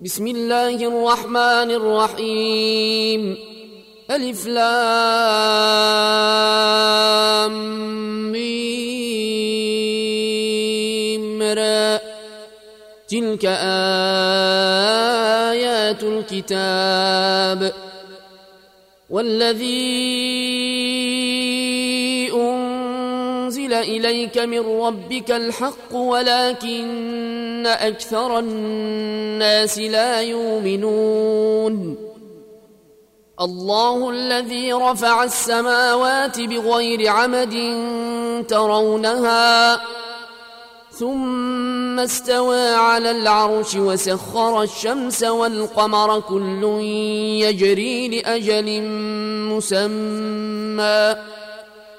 بسم الله الرحمن الرحيم. ألف لام را. تلك آيات الكتاب. والذي أنزل إليك من ربك الحق ولكن أكثر الناس لا يؤمنون. الله الذي رفع السماوات بغير عمد ترونها ثم استوى على العرش وسخر الشمس والقمر كل يجري لأجل مسمى.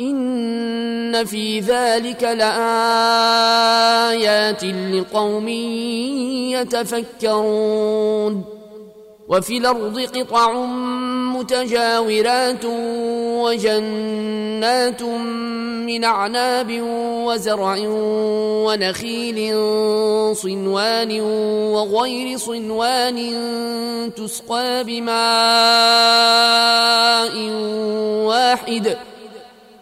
إن في ذلك لآيات لقوم يتفكرون. وفي الأرض قطع متجاورات وجنات من أعناب وزرع ونخيل صنوان وغير صنوان تسقى بماء واحد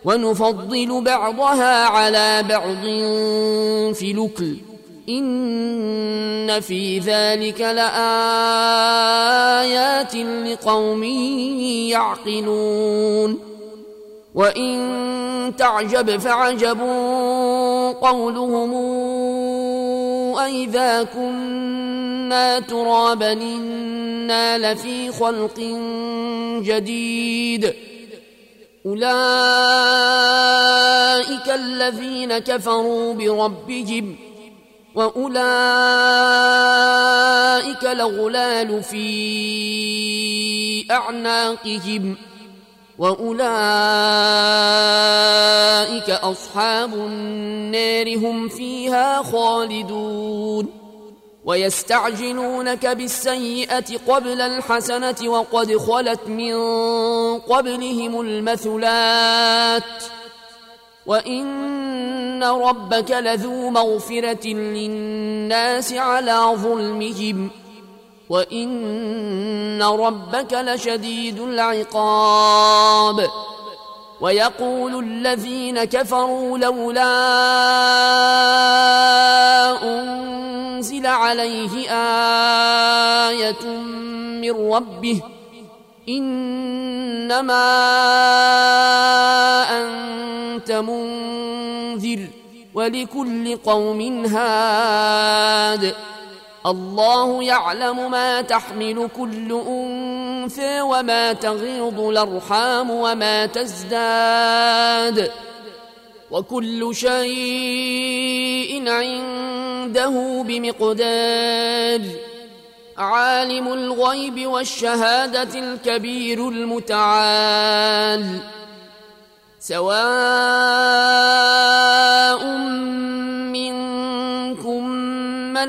ونفضل بعضها على بعض في لكل إن في ذلك لآيات لقوم يعقلون. وإن تعجب فعجب قولهم أئذا كنا ترابا إنا لفي خلق جديد. أولئك الذين كفروا بربهم وأولئك الأغلال في أعناقهم وأولئك أصحاب النار هم فيها خالدون ويستعجلونك بالسيئة قبل الحسنة وقد خلت من قبلهم المثلات وإن ربك لذو مغفره للناس على ظلمهم وان ربك لشديد العقاب ويقول الذين كفروا لولا انزل عليه إيه من ربه انما انت منذر ولكل قوم هاد. الله يعلم ما تحمل كل أنثى وما تغيض الأرحام وما تزداد. وكل شيء عنده بمقدار. عالم الغيب والشهادة الكبير المتعال. سواء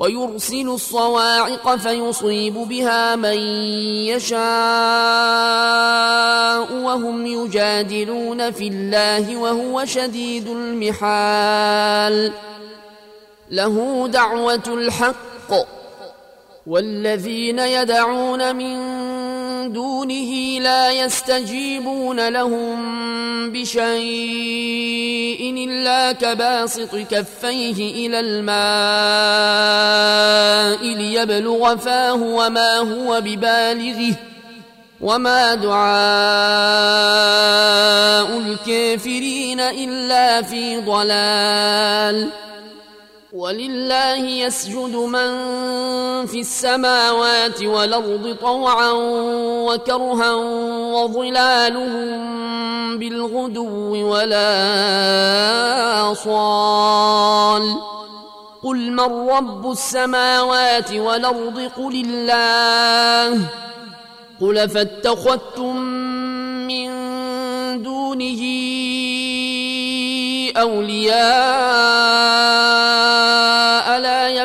ويرسل الصواعق فيصيب بها من يشاء وهم يجادلون في الله وهو شديد المحال. له دعوة الحق. والذين يدعون من دونه لا يستجيبون لهم بشيء. إلا كباسط كفيه إلى الماء ليبلغ فاه وما هو ببالغه وما دعاء الكافرين إلا في ضلال ولله يسجد من في السماوات والأرض طوعا وكرها وظلالهم بالغدو ولا صال. قل من رب السماوات والأرض؟ قل الله. قل فاتخذتم من دونه أولياء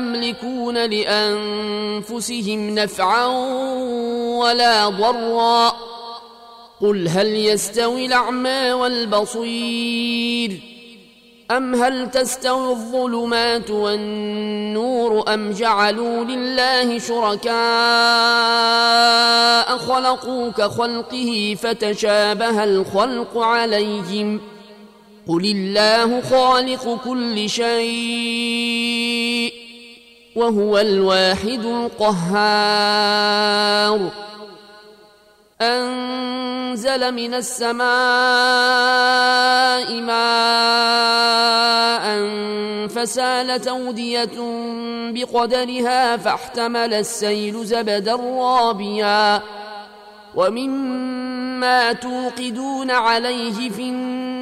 يملكون لأنفسهم نفعا ولا ضرا. قل هل يستوي الأعمى والبصير؟ أم هل تستوي الظلمات والنور؟ أم جعلوا لله شركاء خلقوا كخلقه فتشابه الخلق عليهم ۖ؟ قل الله خالق كل شيء. وهو الواحد القهار. أنزل من السماء ماء فسالت أودية بقدرها فاحتمل السيل زبدا رابيا. ومما توقدون عليه في النار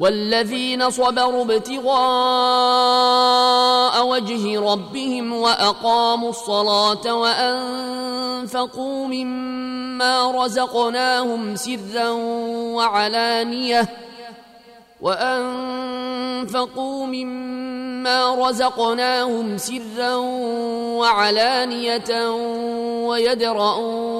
والذين صبروا ابتغاء وجه ربهم وأقاموا الصلاة وأنفقوا مما رزقناهم سرا وعلانية وأنفقوا مما رزقناهم سرا وعلانية ويدرؤون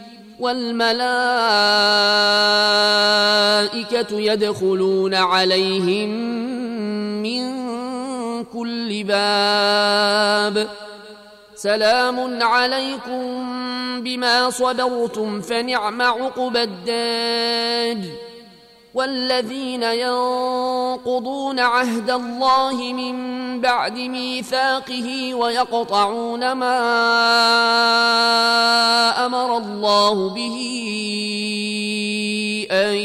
والملائكة يدخلون عليهم من كل باب. سلام عليكم بما صبرتم فنعم عقب الدار والذين ينقضون عهد الله من بعد ميثاقه ويقطعون ما أمر الله به أن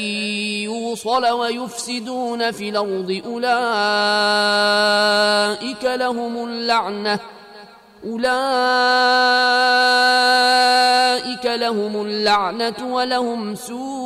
يوصل ويفسدون في الأرض أولئك لهم اللعنة أولئك لهم اللعنة ولهم سوء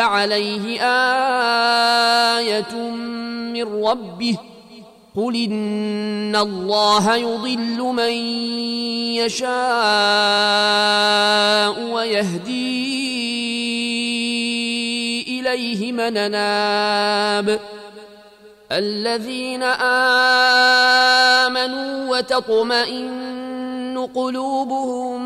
عليه آية من ربه قل إن الله يضل من يشاء ويهدي إليه من ناب الذين آمنوا وتطمئن قلوبهم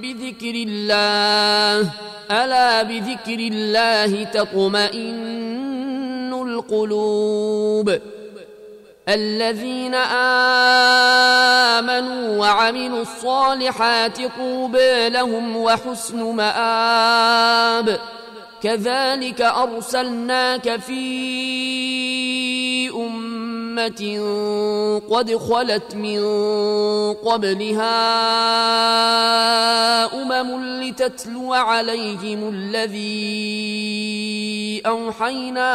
بذكر الله ألا بذكر الله تطمئن القلوب الذين آمنوا وعملوا الصالحات طوبى لهم وحسن مآب كذلك أرسلناك في أمة قد خلت من قبلها أمم لتتلو عليهم الذي أوحينا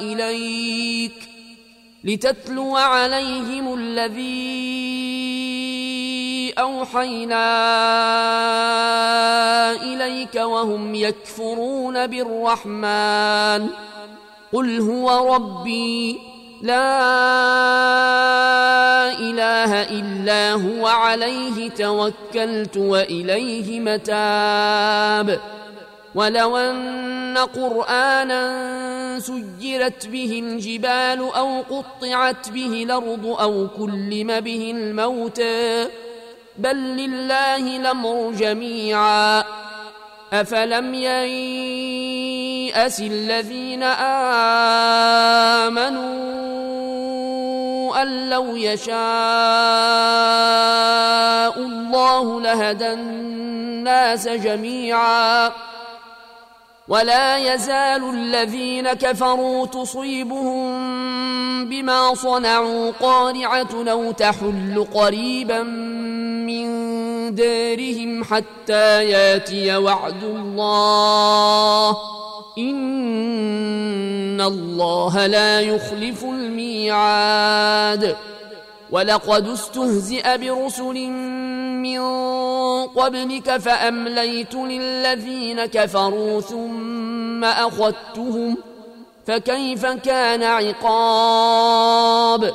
إليك لتتلو عليهم الذي أوحينا إليك وهم يكفرون بالرحمن قل هو ربي لا إله إلا هو عليه توكلت وإليه متاب. ولو أن قرآنا سجرت به الجبال أو قطعت به الأرض أو كلم به الموتى بل لله الأمر جميعا. افلم يياس الذين امنوا ان لو يشاء الله لهدى الناس جميعا ولا يزال الذين كفروا تصيبهم بما صنعوا قارعه أو تحل قريبا من دارهم حتى ياتي وعد الله. إن الله لا يخلف الميعاد. ولقد استهزئ برسل من قبلك فأمليت للذين كفروا ثم أخذتهم. فكيف كان عقاب؟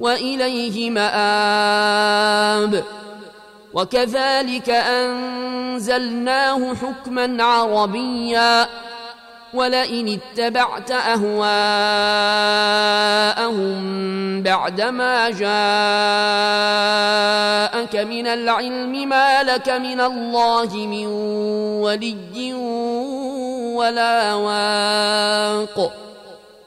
وإليه مآب. وكذلك أنزلناه حكما عربيا. ولئن اتبعت أهواءهم بعدما جاءك من العلم ما لك من الله من ولي ولا واق.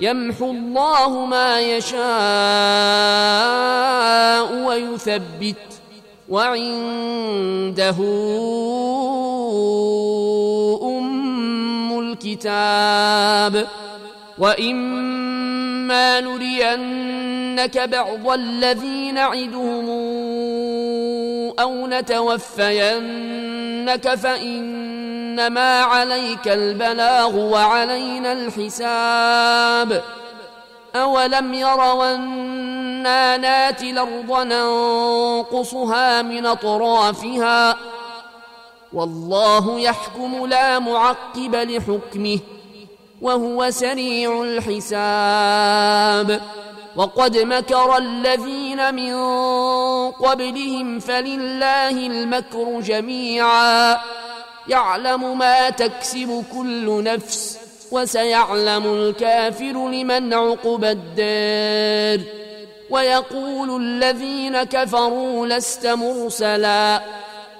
يمحو الله ما يشاء ويثبت وعنده أم الكتاب وإما نرينك بعض الذي نعدهم أو نتوفينك فإنما عليك البلاغ وعلينا الحساب. أولم يروا أنا ناتي الأرض ننقصها من أطرافها؟ والله يحكم لا معقب لحكمه وهو سريع الحساب. وقد مكر الذين من قبلهم فلله المكر جميعا. يعلم ما تكسب كل نفس وسيعلم الكافر لمن عقب الدار. ويقول الذين كفروا لست مرسلا.